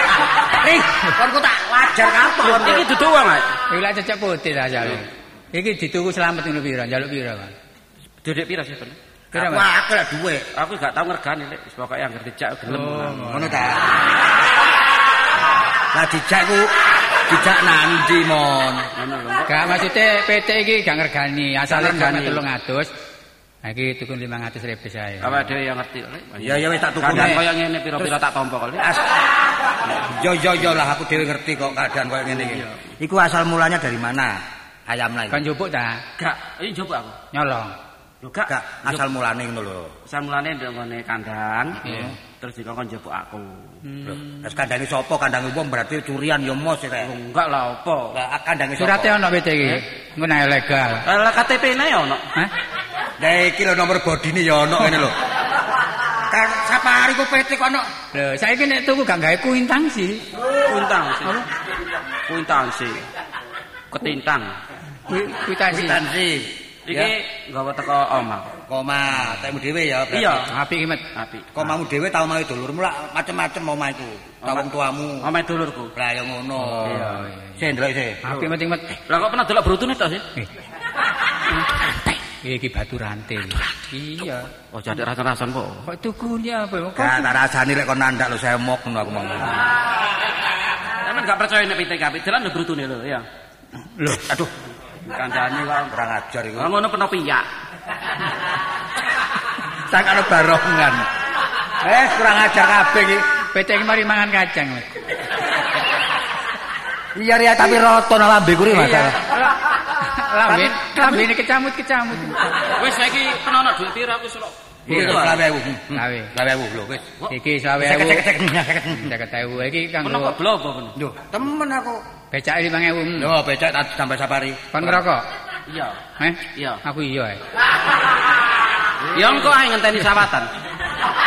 [laughs] Nih, kon kok tak wajar kapan? Iki duduk wong ae. Iki lak cecek putih ta jale. Iki dituku selamat ngono pira? Njaluk pira, Pak? Dedek pira sih, Aku akeh lah duwe. Aku gak tau ngergani, Lek. Wis pokoke anggere dijak gelem. Oh, Ngono ta. Lah dijak ku dijak nanti mon. Gak maksudnya PT iki gak ngergani, gak ngergani. 300. Nah, iki tuku 500 ribu saya. Awak dhewe yang ngerti. Ya ya wis tak tuku. Kadang koyo ngene pira-pira tak tompo kok, Yo yo yo lah aku dhewe ngerti kok keadaan koyo ngene iki. Iku asal mulanya dari mana? Ayam lah. Kan njupuk ta? Gak, iki coba aku. Nyolong. Lho gak, Gak asal mulane ngono lho. samulane ndek ngene kandang. Iya. Terus dikongkon njupuk aku. Lho, Terus kandange sapa? Kandange wong berarti curian ya mos rek. Enggak lah apa. Lah kandange sapa? Surate ono PT iki. Engko nek legal. Lah KTP-ne ya ono. Hah? Lah iki lho nomor bodine ya ono ngene lho. Kan sapari ku PT kok ono. Lho, saiki nek tuku gak gawe kuintansi. Kuintang sih. Kuintang sih. Ketintang. Kui- Kuitansi. Iki nggawa teko omah. Koma, tekmu dhewe ya. berarti. Iya. Apik iki, Met. Apik. Komamu dhewe tau mawi dulurmu lah macem-macem omah iku. Tau tuamu. Omah dulurku. Lah ya ngono. Iya, Sik ndelok sik. Apik Met, Met. Lah kok pernah delok brutune to sih? Eh. Iki batu rantai. Iya. Oh, jadi rasan-rasan kok. Kok tukune apa? Kok tak rasani lek kon nandak lho semok ngono aku ngomong. Emang gak percaya nek PTKP, jalan lho brutune lho, ya. Lho, aduh, Kancane kok. kurang ajar iku. Ngono peno piyak. [laughs] Sakane barongan. Eh, kurang ajar kabeh iki. Iki mari mangan kacang. Iya ya tapi roto nang lambe kuri masalah. Lambe, lambe ini kecamut-kecamut. Wis saiki penono dhuwit pira aku selok. Iki Iya. lho lho wis. Ewu. Iki Peno kanggo kok blo apa peno? Yo, temen aku. becak lima ewu. Yo, becak tak sampai safari. Kon ngerokok? Iya. Eh? Iya. Aku iya. eh. [laughs] Ya engko ae ngenteni sawatan.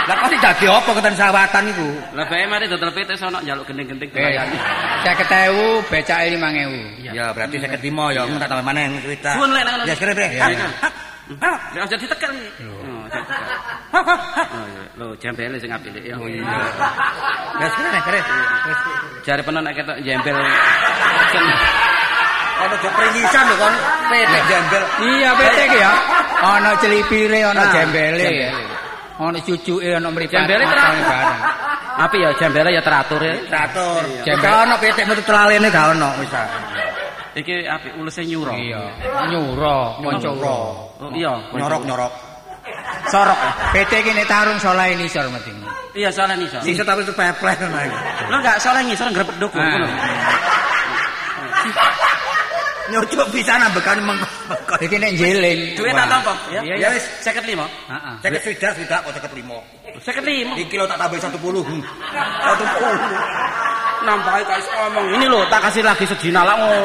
Lah kok dadi apa keten sawatan iku? Lah bae mari dodol PT sono njaluk gending-gending Eh, dilayani. seket ewu, becak lima ewu. Ya berarti 55 ya, tak tambah maneh cerita. Suwun, Lek, nang- Ya. Iya, iya. Lah aja ditekan iki. Lho, jembele sing apik ya. Oh iya. Deh, sekre. Wis. Jare peno nek ketok jembel Ono jo pringisan lho kon PT jembel. Iya, iki ya. Ana celipire, ana jembele. jembele. Ana cucuke, ana mripat. Jembele ana barang. apik ya jembele ya teratur ya. Teratur. Jembel. Gak ono PT metu telalene gak ono wis. Iki apik ulese nyuro. Iya. Nyuro. Oh, iya, Nyorok-nyorok. Sorok. PT iki nek tarung solahe nisor mesti. Iya, soalnya nih, soalnya. Sisa tapi itu ngono iki. Lo enggak soalnya ngisor ngrepet dok. Ah. ngono. Nyocok bisa nambekan mengko. Iki nek jeling. Duit tak tampa, ya. Iya, Ya iya. wis, 55. Heeh. seket swidak swidak kok seket limo. 55. Iki lo tak tambah 10. Hmm. 10. Nambahi kais ngomong. Ini loh, tak kasih lagi sejina lah ngono.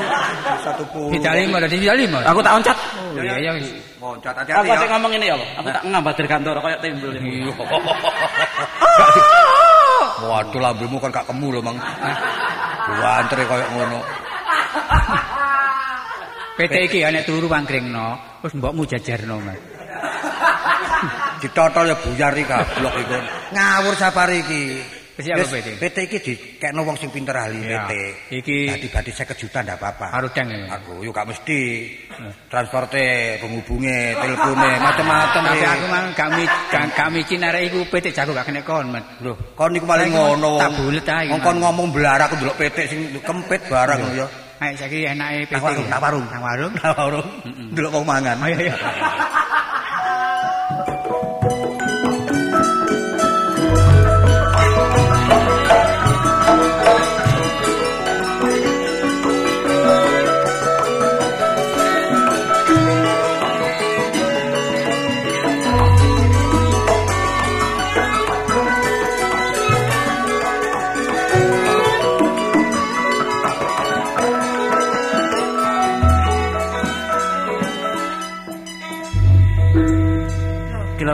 10. Tidak lima, tidak lima. Aku tak oncat. Oh iya, iya. wis. Moncat Aku hati-hati ya. ngomong ini ya. Aku tak ngambah dari kantor kayak timbul ini. [laughs] Waduh lambemu kan gak kemu lho, Mang. Buantre koyo ngono. PT iki ya nek turu pangkringno, terus mbokmu jajarno, Mas. Ditotol ya buyar iki goblok iku. Ngawur safari iki. Wis apa Wis, PT? PT iki dikekno wong sing pinter ahli Iya. PT. Iki- dadi badi 50 juta ndak apa-apa. Dang ya. Aku yo gak mesti transporte, penghubunge, telepone, macam-macam. Tapi aku mang gak mi gak, gak micin arek iku PT jago gak kena kon, Mas. Lho, kon niku paling ngono. tak bulet ae, Wong kon ngomong belarak aku ndelok PT sing kempit barang ya. Ayo saiki enake PT. Nang warung, nang warung. Nang warung. Nang warung. Delok wong mangan. Oh iya iya. [laughs]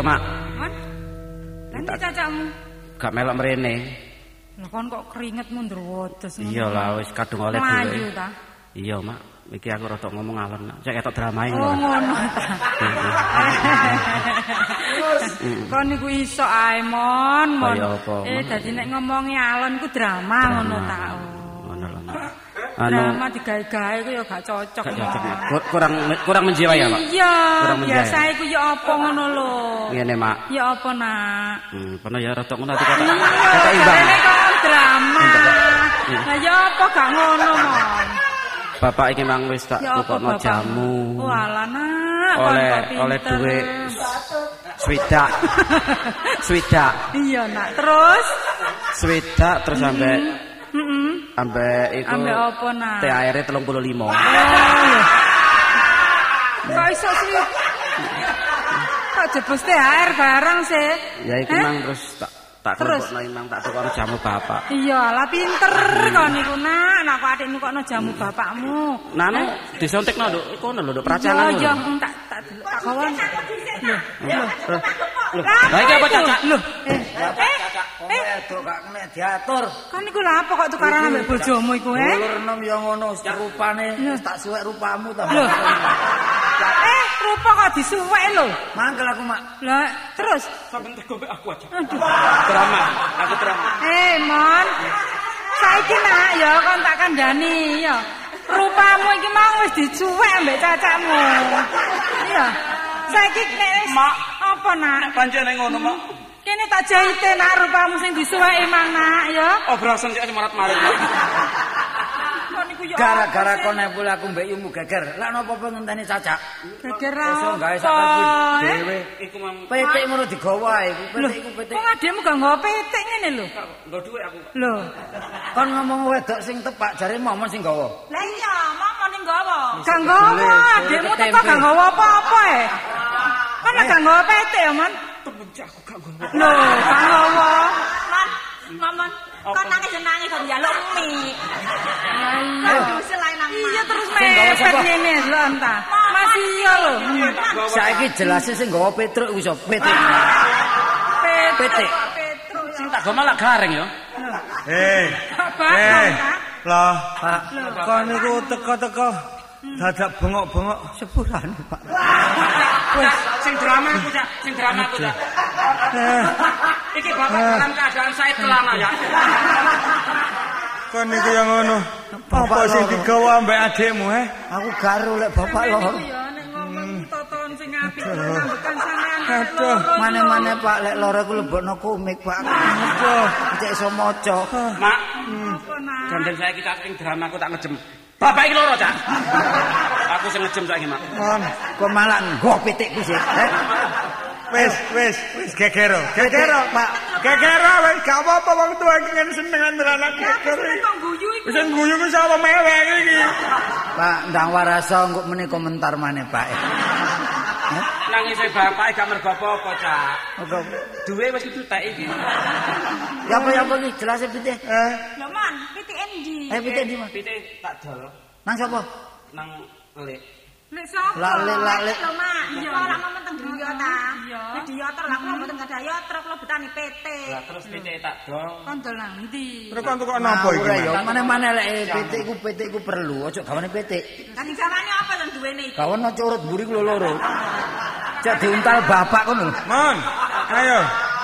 Kilo mak, Mon. Nanti cacakmu. gak melok mrene. Lah kon kok keringetmu ndrowodes ngono. Iya lah wis kadung oleh ta. Iya mak, iki aku rada ngomong alon. Cek ketok dramae Oh ngono. ngono ta. [laughs] Kon niku iso ae mon, mon. Eh dadi nek ngomongi alon ku drama ngono ta. oh. Ngono lho mak. Anu Drama digawe-gawe ku ya gak cocok. gak cocok. Kur- Kurang kurang menjiwai ya mak. Iya, Kurang biasa iku ya apa ngono lho. Ngene mak. Ya apa nak? Hmm, pernah ya rada ngono ati kata. Kata imbang. jarene kon drama. Lah ya apa gak ngono, Mon? Bapak iki mang wis tak Ya tukokno jamu. Walah nak, kon Oleh kok oleh pinter. duit [laughs] swidak. [laughs] swidak. Iya nak, terus Swidak terus sampe iku Ambek apa nak? THR-e 35. Oh, iya. Kok iso sih? Kok jebus THR barang sih? Ya iku Eh? mang terus tak tak Terus? imang tak tukokno jamu bapak. Iya, lah pinter kok niku nak. Nak kok adikmu kok no jamu bapakmu. Nanu disontekno nduk kono lho nduk Iya, pracangan. iya, lho. tak tak tak kawan. Loh, loh. Lah iki apa cacak? Loh, eh, eh, eh, Wedok gak kena diatur. kan niku lha apa kok tukaran ambek bojomu iku, eh? Ulur enom ya ngono, rupane wis tak suwek rupamu ta. Eh, rupa kok disuwek lho. Mangkel aku mak. Lah, terus Sampeyan tego mbek aku aja. Drama, aku drama. Eh, Mon. Saiki nak ya kon tak kandhani ya. Rupamu iki mau wis dicuwek ambek cacakmu. Iya. Saiki nek wis Mak. apa nak? Pancene ngono, Mak. Kene tak jahite nak rupamu sing disuweki mang nak ya. Obrasan sik [laughs] niku ya Gara-gara kon nepul aku mbek yumu geger. Lah napa apa ngenteni cacak? geger Iso gawe sak eh? dhewe. Iku mang Petik ngono digawa iku. Loh, Petik iku petik. kok adekmu gak nggawa petik ngene lho. nggo dhuwit aku. Lho. Kon ngomong wedok sing tepak jare momon sing gawa. Lah iya, mama ning nggawa. Gak nggawa, adekmu teko gak nggawa apa-apa e. Kan gak nggawa petik ya, Man. Temenci aku gak nggo. Lho, gak nggawa. Man, Maman, kok nangis nangis kok njaluk mie. Aduh, selain nang Iya terus nggawa mepet ngene lho entah. Masih iya lho. Saiki jelase sing gawa Petruk iku sapa? Petik. Petik. Petruk Sing tak go malah gareng ya. Eh, Bakon, eh, Kak. lah, Pak, kok niku teko-teko dadak bengok-bengok Sepurane, Pak. Wes sing drama aku cak, sing drama aku cak. Iki bapak dalam keadaan saya kelana ya. Kok niku yang ngono? Apa sing digawa ambek adikmu, eh? Aku garu lek bapak lho. Ya nek ngomong toton sing apik ngambekan sampean Aduh, Mane-mane Pak lek loro ku lebokno komik, Pak. Aduh, cek iso maca. Mak, nak? gandeng saya kita sing drama aku tak ngejem. Bapak iki loro cak. Aku sing ngejem saiki mak. Mon, kok malah nggo pitikku sih. Eh? Wis, wis, wis gegero. Gegero, Pak. Gegero wis gak apa-apa wong tuwa iki kan seneng anak gegero. iki. Kok guyu iku? Wis guyu ku sapa mewek iki. [laughs] Pak, ndang warasa engko meni komentar maneh, Pak. Nangis e bapak gak mergo apa-apa cak. Duwe wis tak iki. Ya apa ya apa iki jelas pitik. Eh, Lho Man, pitik endi? Eh pitik di mana? Pite tak dol Nang sapa? nang lek. Lek sapa? Lale lale. Lho Mak, iya ora mau teng griya ta. Iya. Nek diyoter lah kula mboten gadah yoter, kula betani pitik. Lah terus pite tak dol. Kondol nang ndi? terus kon kok napa iki? Ya, Mas? mane-mane lek pitik ku pitik ku perlu, aja gawane pitik. Kan sing samane apa yang duwene iki? Gawane curut mburi ku loro. [laughs] Cek diuntal bapak kono lho. Mon, ayo.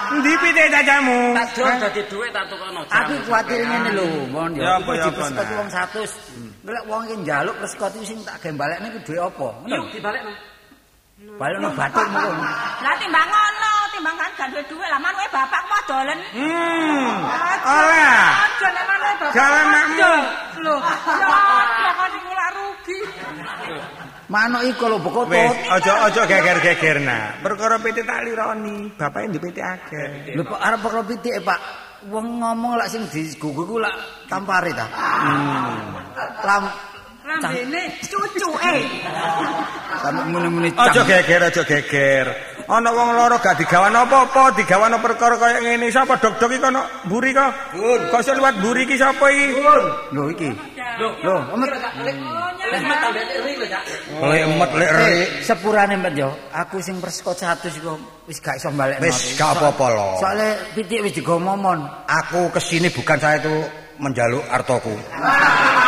Endi pitik cacamu? Tak dol dadi dhuwit tak tukono. Aku kuwatir ngene lho, mon Ya ya. apa, ya nah. wong 100. Lek wong iki njaluk persekut iku sing tak gembalekne ku duwe apa? Ngono. Dibalekno. Balekno bathukmu kono. Lah timbang ngono, timbang kan gak duwe dhuwit lah manuke bapak mau dolen. Hmm. Ora. Aja nek maneh bapak. Jalan makmu. Lho, ya kok Manuk iku lho bokotut. Wis, aja aja geger-geger nah. Perkara PT tak lironi, bapake ndek PT akeh. Lho Pak arep perlu pitik Pak. Wong ngomong lak sing digugu ku lak tampare ta. Hmm. Lam Rambene cucuke. sampe muni-muni Aja cang. geger, aja geger. Ana wong loro gak digawan apa-apa, digawan perkara kaya ngene. Sapa dok-dok iki kono mburi kok? Kok iso liwat mburi iki sapa iki? Lho iki. Lho, emet. Lek emet lek ri. Eh, sepurane mbet yo, aku sing persko 100 iku wis gak iso balik. Wis gak apa-apa lho. Soale pitik wis digo momon. Aku kesini bukan saya itu menjaluk artoku. [laughs]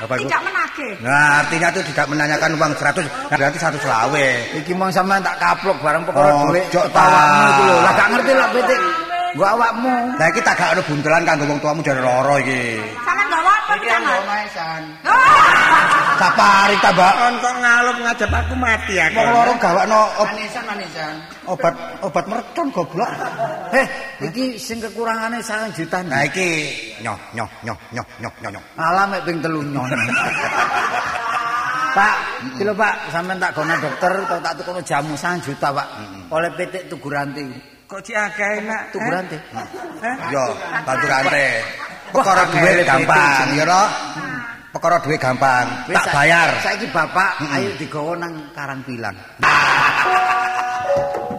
Jadi Apa itu? tidak menagih. Nah, artinya itu tidak menanyakan uang 100, nah, berarti 100 selawe. Iki mong sampean tak kaplok bareng perkara Oh, dhuwit jok ta. iku lho. Lah gak ngerti lho pitik. Gua awakmu. Lah iki tak gak ono buntelan kanggo wong tuamu jare loro iki. Sama enggak apa Iki pisan. yang maesan. Sapari ta, Mbak? Kon kok ngalup ngajak aku mati aku. Wong loro gawakno Manisan manisan. obat obat mereton goblok. Eh, iki sing kekurangane 1 juta. Nah iki nyoh nyoh nyoh nyoh nyoh nyoh. nyoh. Alah mek ping telu nyon. Pak, kilo Pak, sampean tak gono dokter tak tukono jamu 1 juta, Pak. Oleh pitik tugu ranting. Kok ci akeh nak? Tugu ranting. Yo, bantu rante. Perkara duit gampang, ya ro. Perkara duit gampang, tak bayar. Saiki Bapak ayo digawa nang Karangpilang. [laughs]